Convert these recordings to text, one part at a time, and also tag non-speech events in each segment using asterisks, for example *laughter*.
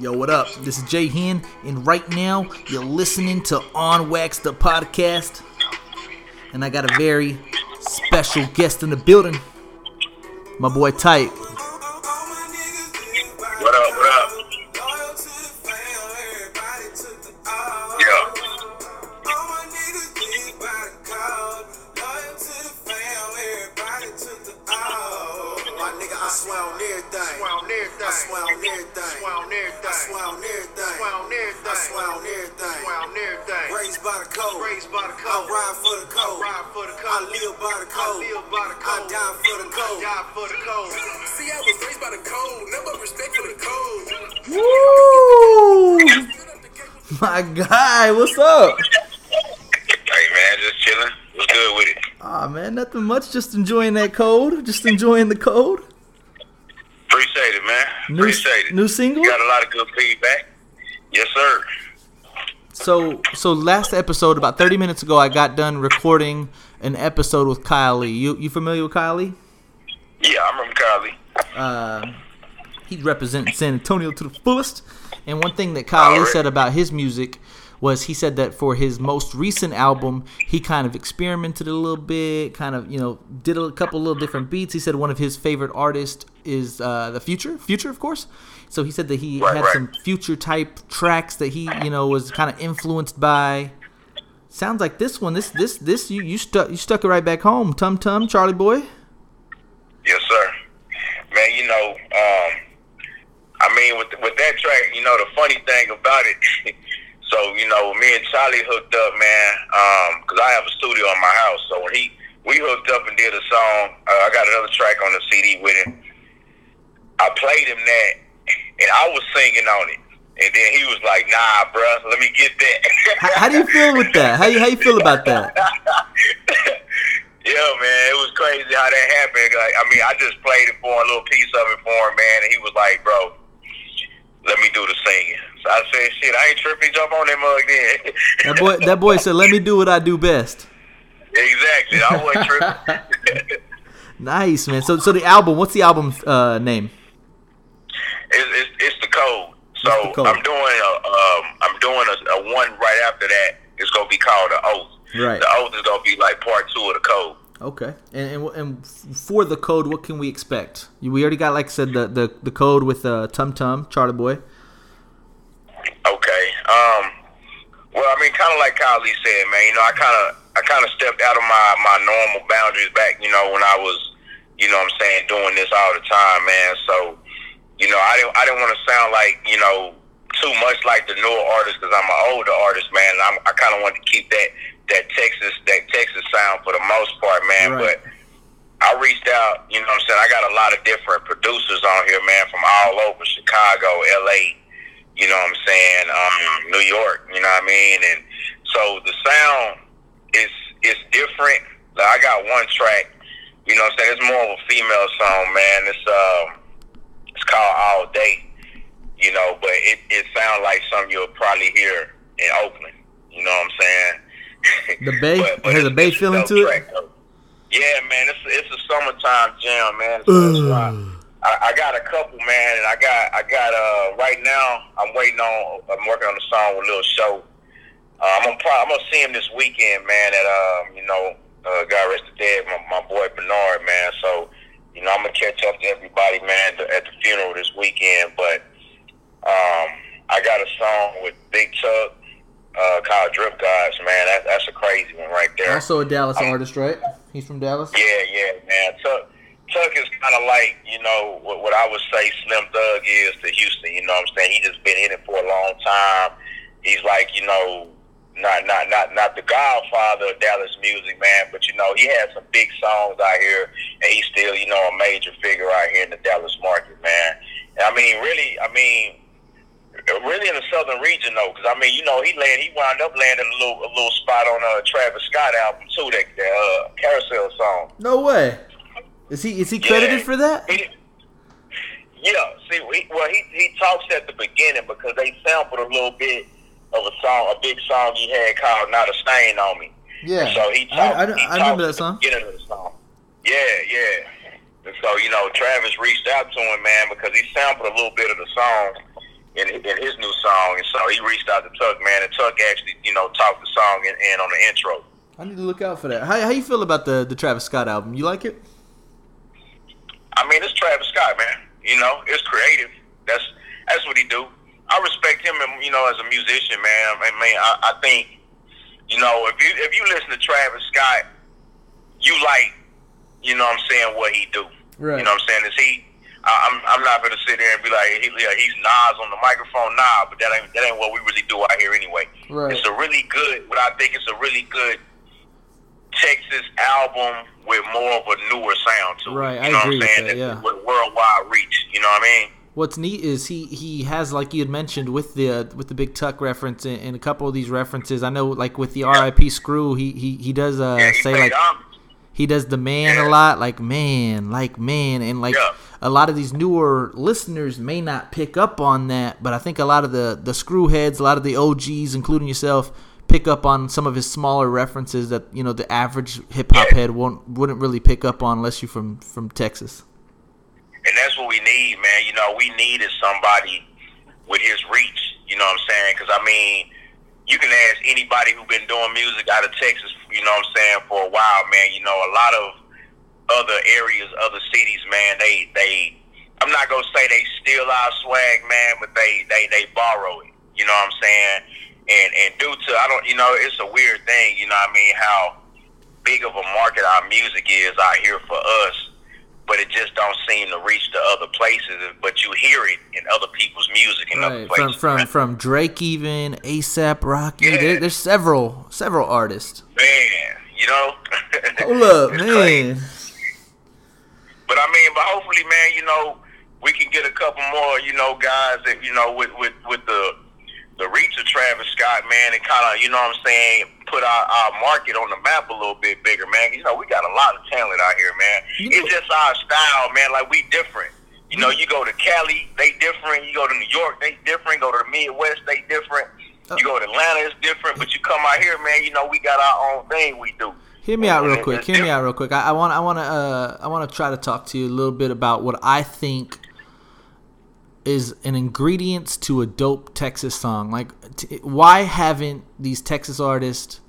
Yo, what up? This is Jay Hen, and right now you're listening to On Wax the podcast. And I got a very special guest in the building. My boy Tite. Aw man, nothing much. Just enjoying that code. Just enjoying the code. Appreciate it, man. New, Appreciate it. new single. Got a lot of good feedback. Yes, sir. So, so last episode, about 30 minutes ago, I got done recording an episode with Kylie. You, you familiar with Kylie? Yeah, I'm from Kylie. Uh, he's representing San Antonio to the fullest. And one thing that Kylie Lee Alright. said about his music was he said that for his most recent album, he kind of experimented a little bit, kind of you know did a couple little different beats. He said one of his favorite artists is uh, the Future, Future of course. So he said that he Right, had right. some Future type tracks that he you know was kind of influenced by. Sounds like this one. This this this you you stuck you stuck it right back home. Tum Tum, Charlie Boy. Yes, sir. Man, you know, um, I mean, with with that track, you know, the funny thing about it. *laughs* so, you know, me and Charlie hooked up, man, because I have a studio in my house. So when he we hooked up and did a song, uh, I got another track on the CD with him. I played him that, and I was singing on it. And then he was like, "Nah, bruh, let me get that." How, how do you feel with that? How you how you feel about that? *laughs* yeah, man, it was crazy how that happened. Like, I mean, I just played it for him, a little piece of it for him, man, and he was like, "Bro, let me do the singing." So I said, "Shit, I ain't tripping. Jump on that mug then." *laughs* That boy that boy said, "Let me do what I do best." exactly. I wasn't tripping. *laughs* Nice, man. So so the album, what's the album uh, name? it's, it's, it's the code. So the code. I'm doing a um, I'm doing a, a one right after that. It's gonna be called the oath. Right. The oath is gonna be like part two of the code. Okay. And and, and for the code, what can we expect? We already got like I said the the, the code with uh, Tum Tum, Charlie Boy. Okay. Um. Well, I mean, kind of like Kylie said, man. You know, I kind of, I kind of stepped out of my my normal boundaries back. You know, when I was, you know, what I'm saying, doing this all the time, man. So, you know, I didn't, I didn't want to sound like, you know, too much like the newer artist because I'm an older artist, man. I'm, I kind of wanted to keep that that Texas that Texas sound for the most part, man. Right. But I reached out, you know what I'm saying? I got a lot of different producers on here, man, from all over Chicago, LA, you know what I'm saying, um, New York, you know what I mean? And so the sound is is different. Like I got one track, you know what I'm saying, it's more of a female song, man. It's um it's called All Day, you know, but it, it sounds like something you'll probably hear in Oakland. You know what I'm saying? The Bay? It has a Bay feeling to it? though. Yeah, man, it's it's a summertime jam, man. So that's why I, I got a couple, man, and I got I got uh right now I'm waiting on I'm working on a song with Lil Show. Uh, I'm gonna pro- I'm gonna see him this weekend, man. At um you know uh, God rest the dead, my, my boy Bernard, man. So you know I'm gonna catch up to everybody, man, at the, at the funeral this weekend. But um I got a song with Big Tuck uh, called Drip Gods, man. That, that's a crazy one right there. Also a Dallas artist, right? He's from Dallas. Yeah, yeah, man. Tuck, Tuck is kind of like you know what, what I would say Slim Thug is to Houston. You know what I'm saying? He just been in it for a long time. He's like you know not not not not the Godfather of Dallas music, man, but you know he had some big songs out here, and he's still you know a major figure out here in the Dallas market, man. And I mean, really, I mean. Really in the southern region though, because I mean, you know, he land, he wound up landing a little, a little spot on a Travis Scott album too, that, that uh, Carousel song. No way. Is he is he credited Yeah. for that? He- yeah, see, he, well, he he talks at the beginning because they sampled a little bit of a song, a big song he had called "Not a Stain on Me." Yeah. So he talked. I, he I remember that song. beginning of the song. Yeah, yeah. And so you know, Travis reached out to him, man, because he sampled a little bit of the song, in, in his new song, and so he reached out to Tuck, man, and Tuck actually, you know, talked the song in, in on the intro. I need to look out for that. How, how you feel about the the Travis Scott album? You like it? I mean, it's Travis Scott, man. You know, it's creative. That's that's what he do. I respect him, and you know, as a musician, man. I mean, I, I think, you know, if you if you listen to Travis Scott, you like, you know, what I'm saying what he do. Right. You know, what I'm saying is he. I- I'm I'm not gonna sit there and be like he, yeah, he's Nas on the microphone, nah, but that ain't that ain't what we really do out here anyway. Right. It's a really good. What I think is a really good Texas album with more of a newer sound to it. Right, You I know agree what I'm saying? that, yeah. With worldwide reach. You know what I mean? What's neat is he he has like you had mentioned with the uh, with the Big Tuck reference and, and a couple of these references. I know like with the R.I.P. Screw, he he he does uh Yeah, he say like homage. he does the man Yeah. a lot, like man, like man, and like Yeah. A lot of these newer listeners may not pick up on that, but I think a lot of the the screw heads, a lot of the OGs, including yourself, pick up on some of his smaller references that you know the average hip hop head won't wouldn't really pick up on unless you're from from Texas. And that's what we need, man. You know, we needed somebody with his reach. You know what I'm saying? Because I mean, you can ask anybody who's been doing music out of Texas. You know what I'm saying for a while, man. You know, a lot of other areas, other cities, man. They they. I'm not gonna say they steal our swag, man, but they they they borrow it. You know what I'm saying? And and due to I don't, you know, it's a weird thing. You know what I mean? How big of a market our music is out here for us but it just don't seem to reach to other places. But you hear it in other people's music in other Right, from places. from from Drake even ASAP Rocky. Yeah. There, there's several several artists. man, you know. *laughs* Hold up, man. crazy. But I mean, but hopefully, man, you know, we can get a couple more, you know, guys that you know with with with the the reach of Travis Scott, man, and kind of, you know, what I'm saying, put our, our market on the map a little bit bigger, man. You know, we got a lot of talent out here, man. You know- It's just our style, man. Like we different. You know, mm-hmm. you go to Cali, they different. You go to New York, they different. Go to the Midwest, they different. You uh. go to Atlanta, it's different. But you come out here, man. You know, we got our own thing we do. Hear me out real quick. Hear me out real quick. I want I want to uh, I want to try to talk to you a little bit about what I think is an ingredients to a dope Texas song. Like, t- why haven't these Texas artists,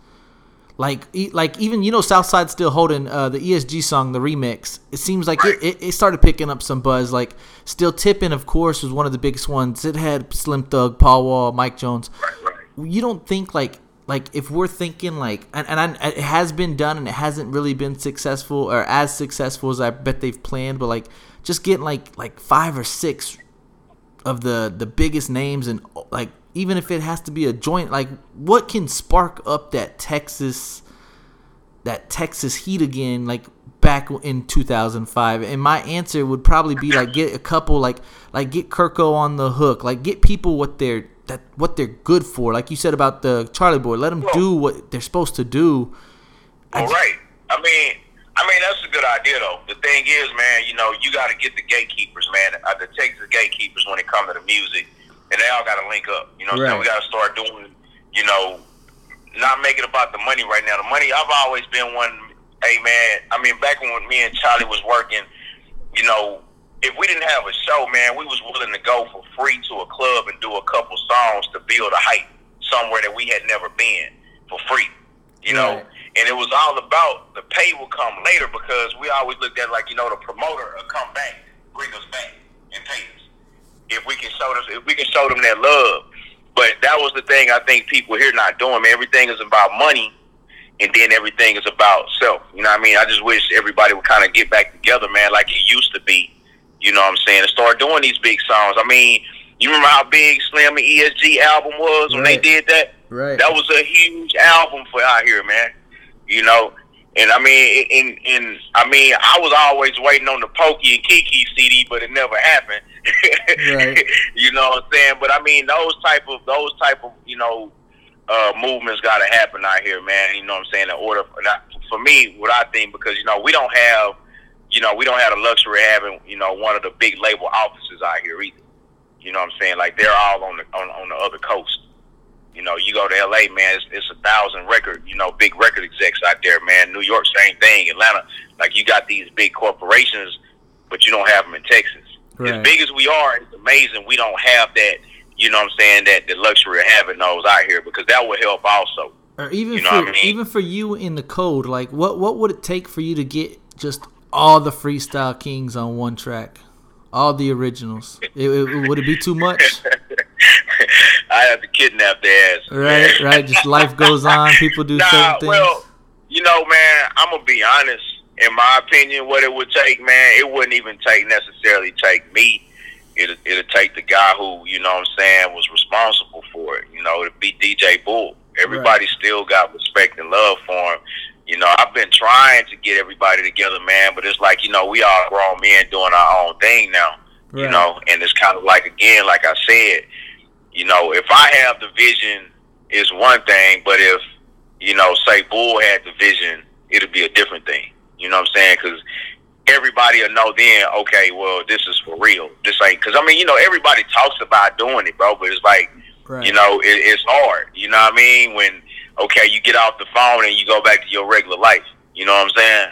like, e- like even you know Southside still holding uh, the ESG song, the remix. It seems like it, it, it started picking up some buzz. Like, still tipping, of course, was one of the biggest ones. It had Slim Thug, Paul Wall, Mike Jones you don't think like like if we're thinking like and, and I, it has been done and it hasn't really been successful or as successful as I bet they've planned, but like just getting like like five or six of the the biggest names and like even if it has to be a joint, like what can spark up that Texas that Texas heat again, like back in 2005? And my answer would probably be like get a couple, like like get Kirko on the hook, like get people what they're that what they're good for. Like you said about the Charlie Boy, let them do what they're supposed to do. I Well, right. I mean, I mean that's a good idea though. The thing is, man, you know, you got to get the gatekeepers, man, uh, the Texas gatekeepers when it comes to the music, and they all got to link up. You know, what I'm? Right. we got to start doing, you know, not make it about the money right now. The money, I've always been one. Hey, man, I mean, back when me and Charlie was working, you know, if we didn't have a show, man, we was willing to go for free to a club and do a couple songs to build a hype somewhere that we had never been for free. You know, Right. and it was all about the pay will come later because we always looked at like you know the promoter will come back, bring us back, and pay us if we can show them if we can show them that love. But that was the thing I think people here not doing. Man, everything is about money, and then everything is about self. You know what I mean? I just wish everybody would kind of get back together, man, like it used to be. You know what I'm saying? And start doing these big songs. I mean, you remember how big Slim and ESG album was when Right. they did that? Right. That was a huge album for out here, man. You know, and I mean, and, and I mean, I was always waiting on the Pokey and Keke CD, but it never happened. Right. *laughs* you know what I'm saying? But I mean, those type of those type of you know uh, movements got to happen out here, man. You know what I'm saying? In order for, not, for me, what I think, because you know we don't have, you know, we don't have the luxury of having you know one of the big label offices out here either. You know what I'm saying? Like they're all on the on, on the other coast. You know, you go to LA, man, it's, it's a thousand record, you know, big record execs out there, man. New York, same thing. Atlanta, like you got these big corporations, but you don't have them in Texas. Right. As big as we are, it's amazing we don't have that you know what I'm saying, that the luxury of having those out here because that would help also. Or even You know for what I mean? even for you in the code, like what what would it take for you to get just all the freestyle kings on one track, all the originals? It, it- would it be too much? *laughs* I have to kidnap their ass. Right, right. Just life goes on. People do Nah, certain things. well, you know, man, I'm gonna be honest. In my opinion, what it would take, man, it wouldn't even take necessarily take me. It it'll take the guy who, you know what I'm saying, was responsible for it. You know, it'd be DJ Bull. Everybody still got respect and love for him. You know, I've been trying to get everybody together, man, but it's like, you know, we all grown men doing our own thing now. You know, and it's kind of like again, like I said, you know, if I have the vision, it's one thing, but if you know, say Bull had the vision, it'll be a different thing. You know what I'm saying? Because everybody will know then. Okay, well, this is for real. This ain't because I mean, you know, everybody talks about doing it, bro, but it's like right. you know, it, it's hard. You know what I mean? When okay, you get off the phone and you go back to your regular life. You know what I'm saying?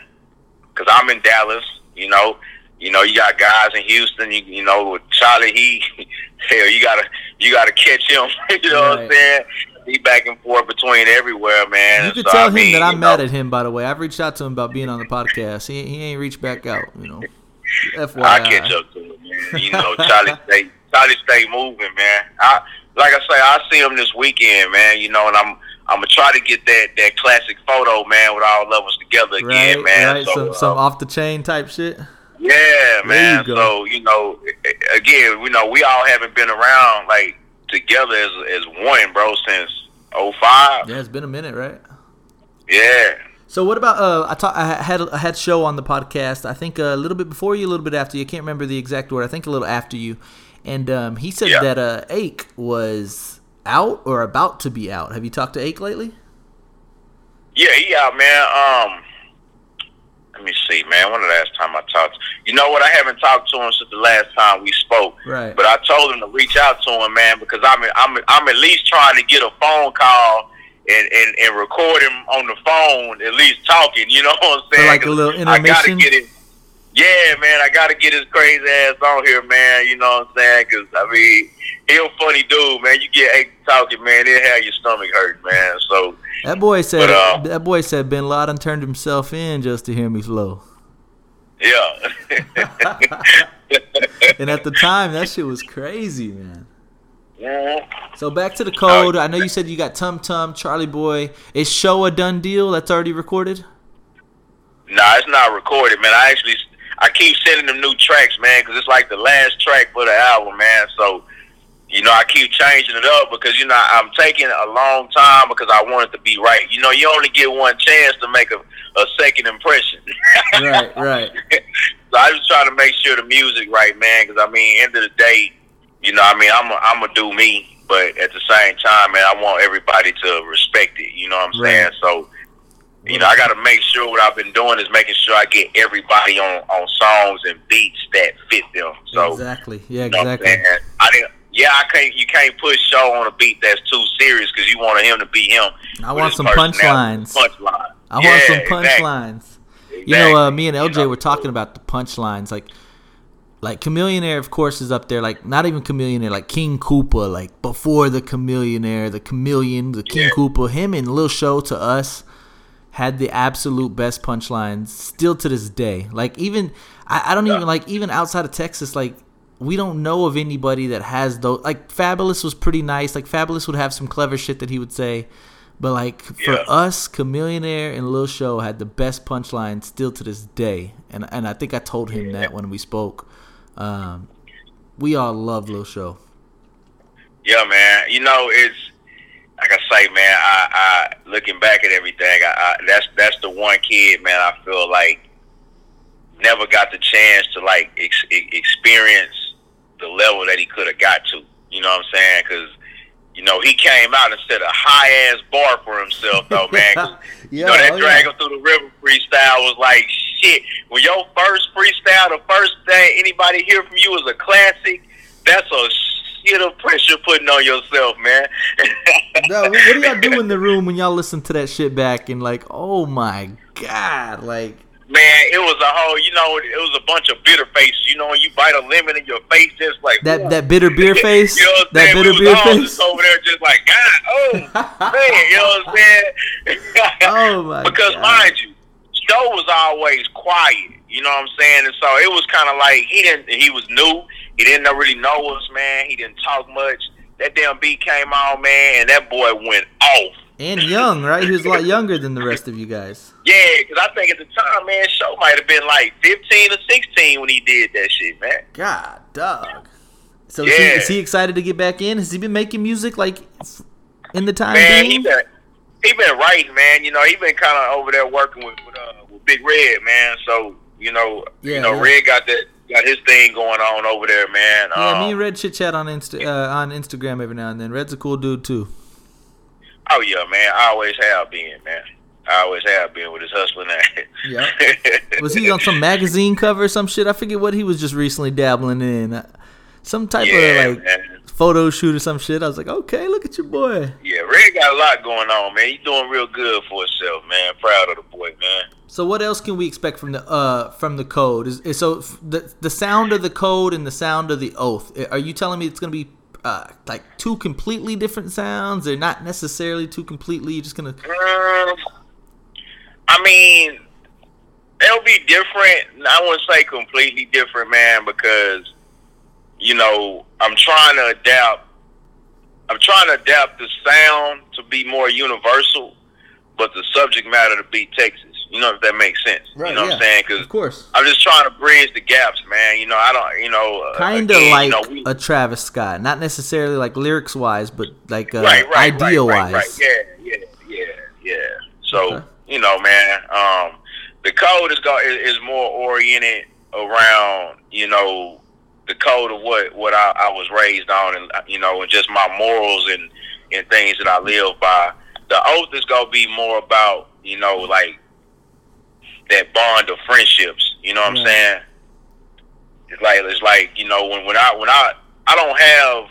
Because I'm in Dallas. You know, you know, you got guys in Houston. You, you know, with Charlie, he *laughs* hell, you gotta you gotta catch him. *laughs* you know what I'm saying? He back and forth between everywhere, man. You And could so, tell I him mean, that I'm mad know, at him. By the way, I've reached out to him about being on the podcast. He he ain't reached back out. You know. FYI. I catch up to him, man. You know, Charlie stay Charlie stay moving, man. I like I say, I see him this weekend, man. You know, and I'm I'm gonna try to get that that classic photo, man, with all of us together Right, again, man. right. So, some uh, some off the chain type shit. yeah, man. you go. So you know, again, you know, we all haven't been around like together as as one, bro, since '05. Yeah, it's been a minute, right? Yeah. So what about uh? I talk, I had I had show on the podcast. I think a little bit before you, a little bit after you. I can't remember the exact word. I think a little after you. And um, he said Yeah. that uh, Ake was out or about to be out. Have you talked to Ake lately? Yeah, he out, man. Um, let me see, man. When the last time I talked? You know what? I haven't talked to him since the last time we spoke. Right. But I told him to reach out to him, man, because I'm I'm I'm at least trying to get a phone call and and, and record him on the phone, at least talking. You know what I'm saying? like a little I gotta get it. Yeah, man, I gotta get his crazy ass on here, man. You know what I'm saying? Because I mean, he a funny dude, man. You get eight talking, man, it'll have your stomach hurt, man. So. That boy said But, uh, that boy said Bin Laden turned himself in just to hear me flow. Yeah. *laughs* *laughs* And at the time, that shit was crazy, man. Mhm. So back to the code. I know you said you got Tum Tum, Charlie Boy. Is show a done deal? That's already recorded. Nah, it's not recorded, man. I actually, I keep sending them new tracks, man, because it's like the last track for the album, man. So, you know, I keep changing it up because you know I'm taking a long time because I want it to be right. You know, you only get one chance to make a, a second impression. Right, right. *laughs* so I just try to make sure the music right, man. Because I mean, end of the day, you know, I mean, I'm a, I'm gonna do me, but at the same time, man, I want everybody to respect it. You know what I'm Right. saying? So, you know, I got to make sure what I've been doing is making sure I get everybody on on songs and beats that fit them. So, exactly. Yeah, you know exactly. I didn't. Yeah, I can't. You can't put show on a beat that's too serious because you want him to be him. I want some punchlines. Punchline. I Yeah, want some exactly. punchlines. You know, uh, me and LJ You know? were talking about the punchlines, like, like Chamillionaire, of course, is up there. Like, not even Chamillionaire, like King Koopa, like before the Chamillionaire, the Chameleon, the King Yeah. Koopa. Him and Lil Show to us had the absolute best punchlines still to this day. Like, even I, I don't even like even outside of Texas, like. We don't know of anybody that has those. Like Fabolous was pretty nice. Like Fabolous would have some clever shit that he would say, but like for Yeah. us, Chamillionaire and Lil Show had the best punchline still to this day, and and I think I told him that when we spoke. Um, we all love Lil Show. Yeah, man. You know, it's like I say, man. I, I looking back at everything, I, I, that's that's the one kid, man. I feel like never got the chance to like ex- experience the level that he could have got to. You know what I'm saying? Because you know he came out and set a high ass bar for himself, though, *laughs* man. 'Cause, you know that oh, drag him through the river freestyle was like shit. When your first freestyle, the first thing anybody hear from you is a classic. That's a shit of pressure putting on yourself, man. *laughs* No, what do y'all do in the *laughs* room when y'all listen to that shit back and like, oh my god, like Man, it was a whole, you know, it was a bunch of bitter faces. You know, when you bite a lemon in your face, just like That that bitter beer face. *laughs* you know what I'm that saying? bitter we beer face. just over there, just like God, oh man, you know what I'm saying? Oh, my Because God. mind you, Joe was always quiet. You know what I'm saying? And so it was kind of like he didn't. He was new. He didn't really know us, man. He didn't talk much. That damn beat came on, man, and that boy went off. And young, right? He was a lot younger than the rest of you guys. *laughs* Yeah, because I think at the time, man, show might have been like 15 or 16 when he did that shit, man. God, dog. So is, he, Yeah. is he excited to get back in? Has he been making music like in the time Man, he being? been he been writing, man. You know, he been kind of over there working with with, uh, with Big Red, man. So you know, Yeah, you know, yeah. Red got that got his thing going on over there, man. Yeah, Um, me and Red chit chat on Insta uh, on Instagram every now and then. Red's a cool dude too. Oh yeah, man. I always have been, man. I always have been with his hustling ass. *laughs* yeah. Was he on some magazine cover or some shit? I forget what he was just recently dabbling in. Uh, Some type yeah, of like man. photo shoot or some shit. I was like, okay, look at your boy. Yeah, Red got a lot going on, man. He's doing real good for himself, man. Proud of the boy, man. So what else can we expect from the uh from the code? Is, is so the the sound of the code and the sound of the oath? Are you telling me it's gonna be uh like two completely different sounds? They're not necessarily two completely. You're just gonna Um, I mean, it'll be different. I wouldn't say completely different, man, because you know I'm trying to adapt. I'm trying to adapt the sound to be more universal, but the subject matter to be Texas. You know if that makes sense. you know what I'm saying? Because of course. I'm just trying to bridge the gaps, man. You know, I don't. You know, uh, Kind of like you know, we- a Travis Scott, not necessarily like lyrics wise, but like uh, right, right, idea right, wise. right, right. Yeah, yeah, yeah, yeah. So Okay. you know, man, um, the code is go is, is more oriented around you know the code of what what I, I was raised on, and you know, and just my morals and and things that I live by. The oath is gonna be more about you know like that bond of friendships. You know what Right. I'm saying? It's like it's like you know when when I when I I don't have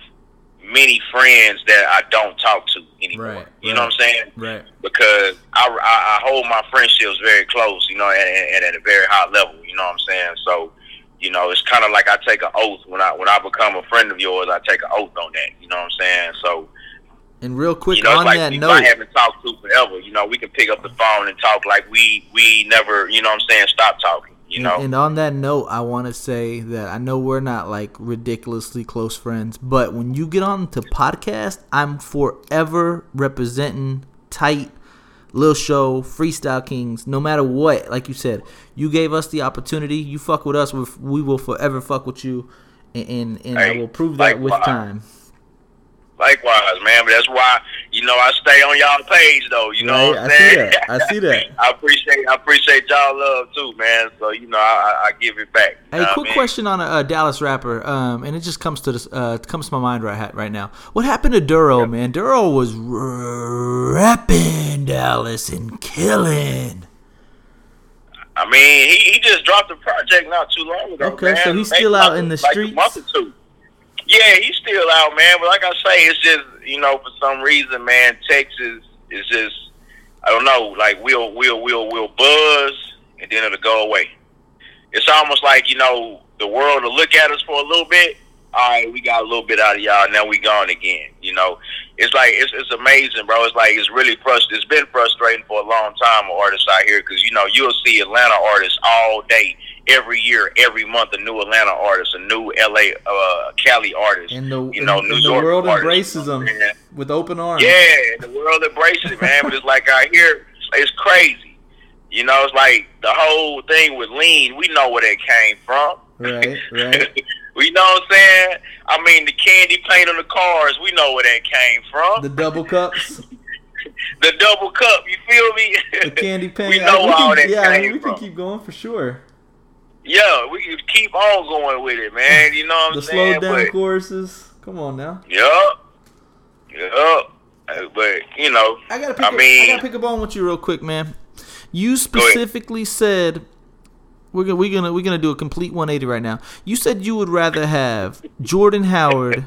many friends that I don't talk to anymore. Right, You know what I'm saying? Right. Because I, I, I hold my friendships very close, you know, and, and at a very high level. You know what I'm saying? So, you know, it's kind of like I take an oath when I when I become a friend of yours. I take an oath on that. You know what I'm saying? So, And real quick you know, on like that note, I haven't talked to forever. You know, we can pick up the phone and talk like we we never. You know what I'm saying? Stop talking. You know. And, and on that note, I want to say that I know we're not like ridiculously close friends, but when you get on to podcast, I'm forever representing Tite, Lil Show, Freestyle Kings, no matter what. Like you said, you gave us the opportunity. You fuck with us, we we will forever fuck with you, and and, and I Hey, will prove that with likewise. time. Likewise, man. But that's why you know I stay on y'all page though. You know Right? what I'm I see saying? that. I see that. *laughs* I appreciate I appreciate y'all love too, man. So you know I, I, I give it back. Hey, quick what I mean? question on a, a Dallas rapper, um, and it just comes to this, uh, comes to my mind right right now. What happened to Dorrough, man? Dorrough was r- rapping Dallas and killing. I mean, he, he just dropped a project not too long ago. Okay, man. so he's Maybe still out in the like streets? A month or two. Yeah, he's still out, man. But like I say, it's just you know for some reason, man, Texas is just I don't know. Like we'll we'll we'll we'll buzz and then it'll go away. It's almost like you know the world will look at us for a little bit. All right, we got a little bit out of y'all. Now we gone again. You know, it's like it's it's amazing, bro. It's like it's really frust. It's been frustrating for a long time artists out here because you know you'll see Atlanta artists all day, every year, every month, a new Atlanta artist, a new LA, uh, Cali artist. And the you know, and, New and the York world artists, embraces them what with open arms. Yeah, the world embraces it, man. but it's like out here, it's crazy. You know, it's like the whole thing with lean. We know where that came from. Right, right. *laughs* we know what I'm saying. I mean, the candy paint on the cars. We know where that came from. The double cups, *laughs* The double cup. You feel me? the candy *laughs* paint. we know we all can, that yeah, I mean, we can keep going for sure. Yeah, we can keep on going with it, man. You know what I'm saying? The slow down But- choruses. Come on now. Yup. Yup. Uh, But you know, I gotta pick. I up, I gotta pick up on with you real quick, man. You specifically said we're gonna we're gonna we're gonna do a complete 180 right now. You said you would rather have Jordan Howard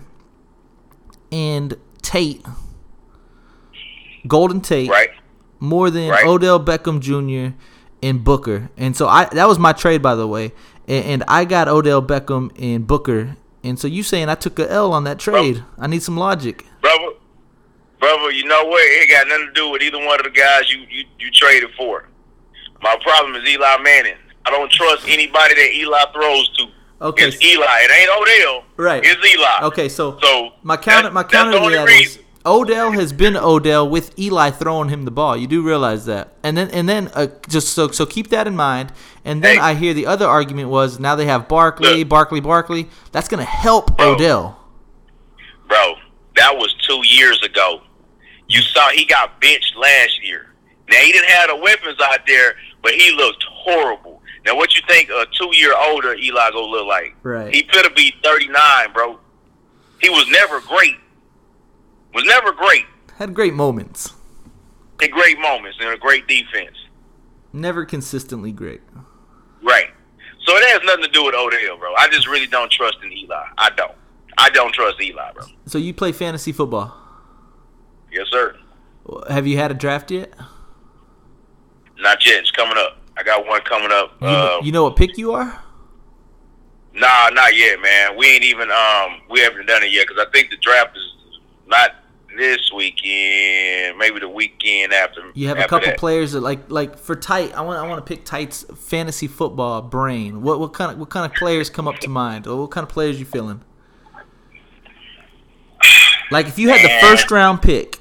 and Tate, Golden Tate, right? more than Right. Odell Beckham Jr. and Booker. And so I that was my trade, by the way. And, and I got Odell Beckham and Booker. And so you saying I took a L on that trade? I need some logic. brother. Brother, you know what? It got nothing to do with either one of the guys you you, you traded for. My problem is Eli Manning. I don't trust anybody that Eli throws to. Okay. It's Eli. It ain't Odell. Right. It's Eli. Okay, so So my counter my counter to that is reason. Odell has been Odell with Eli throwing him the ball. You do realize that, and then and then uh, just so so keep that in mind. And then Hey. I hear the other argument was now they have Barkley, Look. Barkley, Barkley. That's gonna help Bro. Odell. Bro, that was two years ago. You saw he got benched last year. Now he didn't have the weapons out there, but he looked horrible. Now what you think a two year older Eli gonna look like? Right. He better be thirty nine, bro. He was never great. Was never great. Had great moments, In great moments and a great defense. never consistently great. Right. So it has nothing to do with Odell, bro. I just really don't trust in Eli. I don't. I don't trust Eli, bro. So you play fantasy football. Yes, sir. Have you had a draft yet? Not yet. It's coming up. I got one coming up. You, Uh, you know what pick you are? Nah, not yet, man. We ain't even um we haven't done it yet because I think the draft is not this weekend. Maybe the weekend after. You have a couple that. players that like like for Tite. I want I want to pick Tite's fantasy football brain. What what kind of what kind of players come up to mind? Or what kind of players you feeling? Like if you had the first round pick,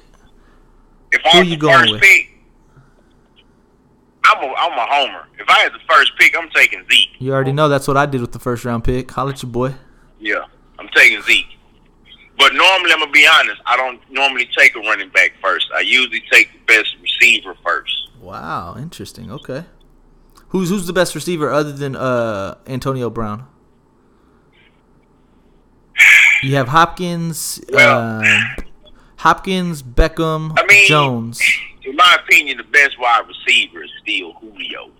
If Who I'm you going with? pick, I'm a I'm a homer. If I had the first pick, I'm taking Zeke. you already know that's what I did with the first round pick. Holla at your boy. Yeah, I'm taking Zeke. But normally, I'm gonna be honest. I don't normally take a running back first. I usually take the best receiver first. Wow, interesting. Okay. Who's who's the best receiver other than uh Antonio Brown? You have Hopkins, Well- uh, Hopkins, Beckham, I mean- Jones. In my opinion, the best wide receiver is still Julio.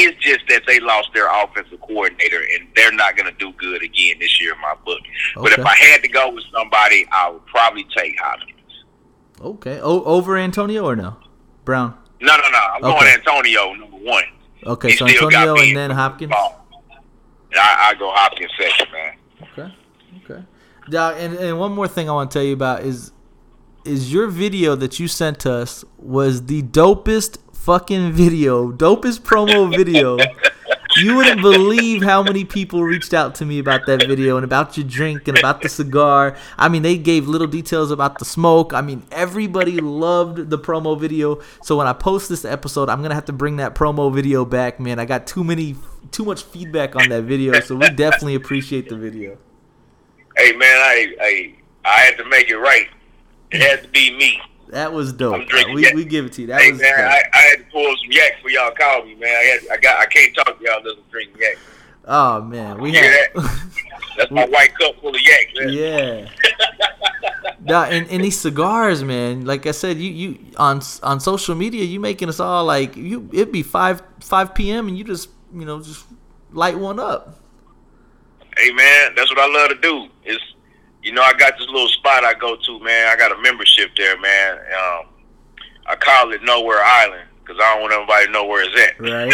It's just that they lost their offensive coordinator, and they're not going to do good again this year in my book. But if I had to go with somebody, I would probably take Hopkins. Okay. O- over Antonio or no? Brown. No, no, no. I'm Okay. going Antonio number one. Okay, He so Antonio and then Hopkins. I, I go Hopkins second, man. Okay. Okay. And, and one more thing I want to tell you about is is your video that you sent us was the dopest fucking video, dopest promo video. You wouldn't believe how many people reached out to me about that video and about your drink and about the cigar. I mean, they gave little details about the smoke. I mean, everybody loved the promo video. So when I post this episode, I'm gonna have to bring that promo video back, man. I got too many, too much feedback on that video, so we definitely appreciate the video. Hey, man, I, I, I had to make it right. It had to be me. That was dope. We, we give it to you. That hey, was man, dope. I, I had to pull some yak for y'all. Call me, man. I had, I got, I can't talk to y'all. Doesn't drink yak. oh man, we had that? *laughs* That's my white cup full of yak, man. yeah. Nah, and, and these cigars, man. Like I said, you, you on on social media, you making us all like you. It'd be five five p.m. and you just you know just light one up. Hey, man, that's what I love to do. Is you know, I got this little spot I go to, man. I got a membership there, man. Um, I call it Nowhere Island because I don't want everybody to know where it's at. Right,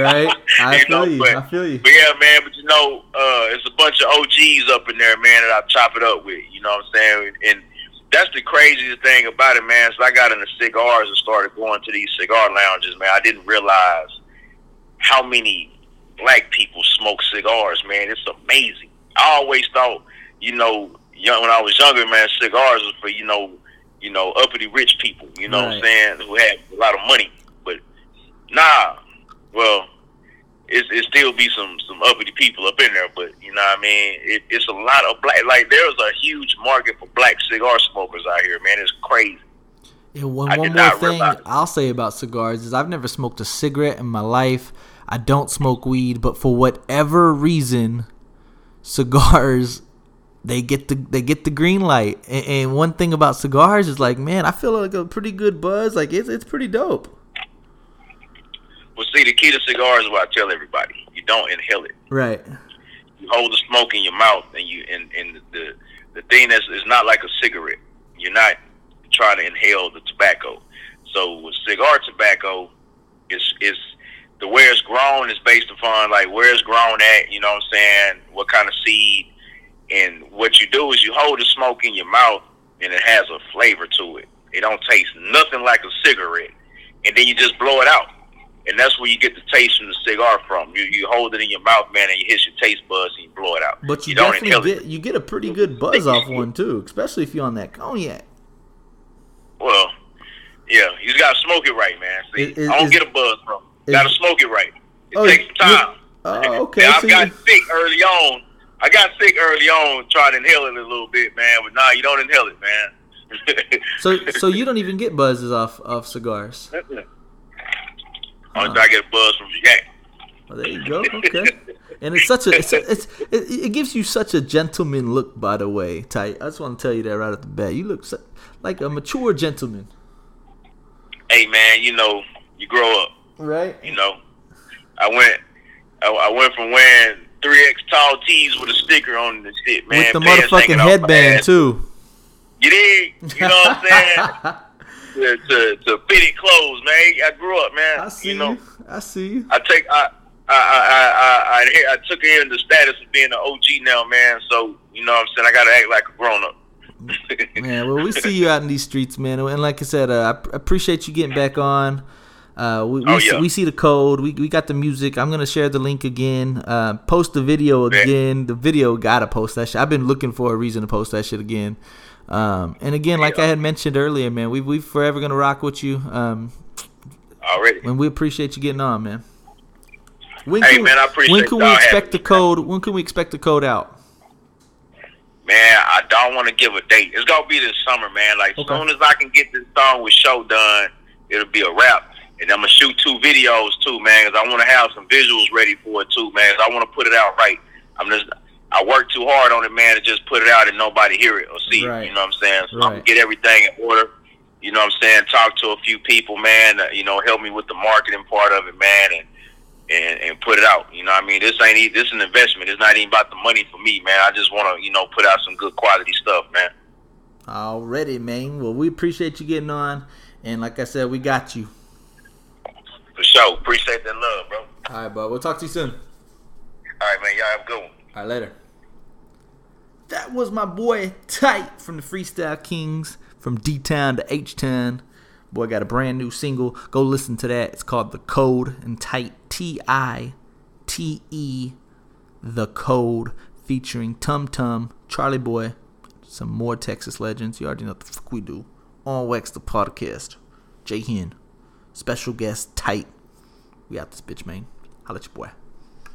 right. *laughs* I feel know, you. but- I feel you. But yeah, man, but you know, uh, it's a bunch of OGs up in there, man, that I chop it up with. You know what I'm saying? And that's the craziest thing about it, man. So I got into cigars and started going to these cigar lounges, man. I didn't realize how many black people smoke cigars, man. It's amazing. I always thought, you know, young when I was younger, man, cigars was for you know, you know, uppity rich people. You know what I'm saying? Who had a lot of money. But nah, well, it's it still be some some uppity people up in there, but you know what I mean. It, it's a lot of black. Like there's a huge market for black cigar smokers out here, man. It's crazy. And one, one more thing. I'll say about cigars is I've never smoked a cigarette in my life. I don't smoke weed, but for whatever reason, cigars they get the they get the green light. And, and one thing about cigars is like, man, I feel like a pretty good buzz. Like it's it's pretty dope. Well, see, the key to cigars is what I tell everybody: you don't inhale it. Right. You hold the smoke in your mouth, and you and and the the thing that's is not like a cigarette. You're not trying to inhale the tobacco. So with cigar tobacco, it's it's the where it's grown is based upon like where it's grown at. You know what I'm saying? What kind of seed? And what you do is you hold the smoke in your mouth, and it has a flavor to it. It don't taste nothing like a cigarette, and then you just blow it out, and that's where you get the taste from the cigar from. You you hold it in your mouth, man, and you hit your taste buds and you blow it out. But you, don't definitely get you get a pretty good buzz off one *laughs* too, especially if you're on that cognac. Well, yeah, you gotta smoke it right, man. See, I don't get a buzz from. it. gotta smoke it right. It Oh, takes time. Oh, okay. So I got you- sick early on. I got sick early on, trying to inhale it a little bit, man. But nah, you don't inhale it, man. so so you don't even get buzzes off off cigars. Only thing I get a buzz from Jack. Well, there you go. Okay. And it's such a it's, a, it's it, it gives you such a gentleman look. By the way, Ty, I just want to tell you that right off the bat. You look so, like a mature gentleman. Hey, man, you know, you grow up. Right. You know, I went, I, I went from wearing three X tall tees with a sticker on the shit, man. With the pants motherfucking hanging off my headband too. You dig? You know what I'm saying? *laughs* to, to, to fitted clothes, man. I grew up, man. I see you know, you. I see you. I take I I I I I, I, I took in the status of being an OG now, man. So you know what I'm saying I gotta act like a grown up. Man, well, we see you out in these streets, man. And like I said, uh, I appreciate you getting back on. Uh, we, we, Oh, see, yeah. we see the code. We, we got the music. I'm gonna share the link again. Uh, post the video Yeah. again. The video gotta post that shit. I've been looking for a reason to post that shit again. Um, and again, like I had mentioned earlier, man, we we forever gonna rock with you. Um, Already. and we appreciate you getting on, man. When Hey, can, man, I appreciate when can we expect the man. code? When can we expect the code out? Man, I don't want to give a date. It's gonna be this summer, man. Like Okay. soon as I can get this song with show done, it'll be a wrap. And I'm gonna shoot two videos too, man, because I want to have some visuals ready for it too, man. 'cause I want to put it out right. I'm just, I work too hard on it, man, to just put it out and nobody hear it or see Right. it. You know what I'm saying? So I'm gonna get everything in order. You know what I'm saying? Talk to a few people, man. uh, You know, help me with the marketing part of it, man, and and, and put it out. You know what I mean? This ain't this is an investment. It's not even about the money for me, man. I just want to, you know, put out some good quality stuff, man. Already, man. Well, we appreciate you getting on, and like I said, we got you. For sure. Appreciate that love, bro. All right, bud. We'll talk to you soon. All right, man. Y'all have a good one. All right, later. That was my boy Tite from the Freestyle Kings from D Town to H Town. Boy got a brand new single. Go listen to that. It's called The Code and Tite T I T E The Code featuring Tum Tum, Charlie Boy, some more Texas legends. You already know what the fuck we do. On Wax the podcast. Jay Hen. Special guest Tite. We out this bitch, man. Holla at your boy.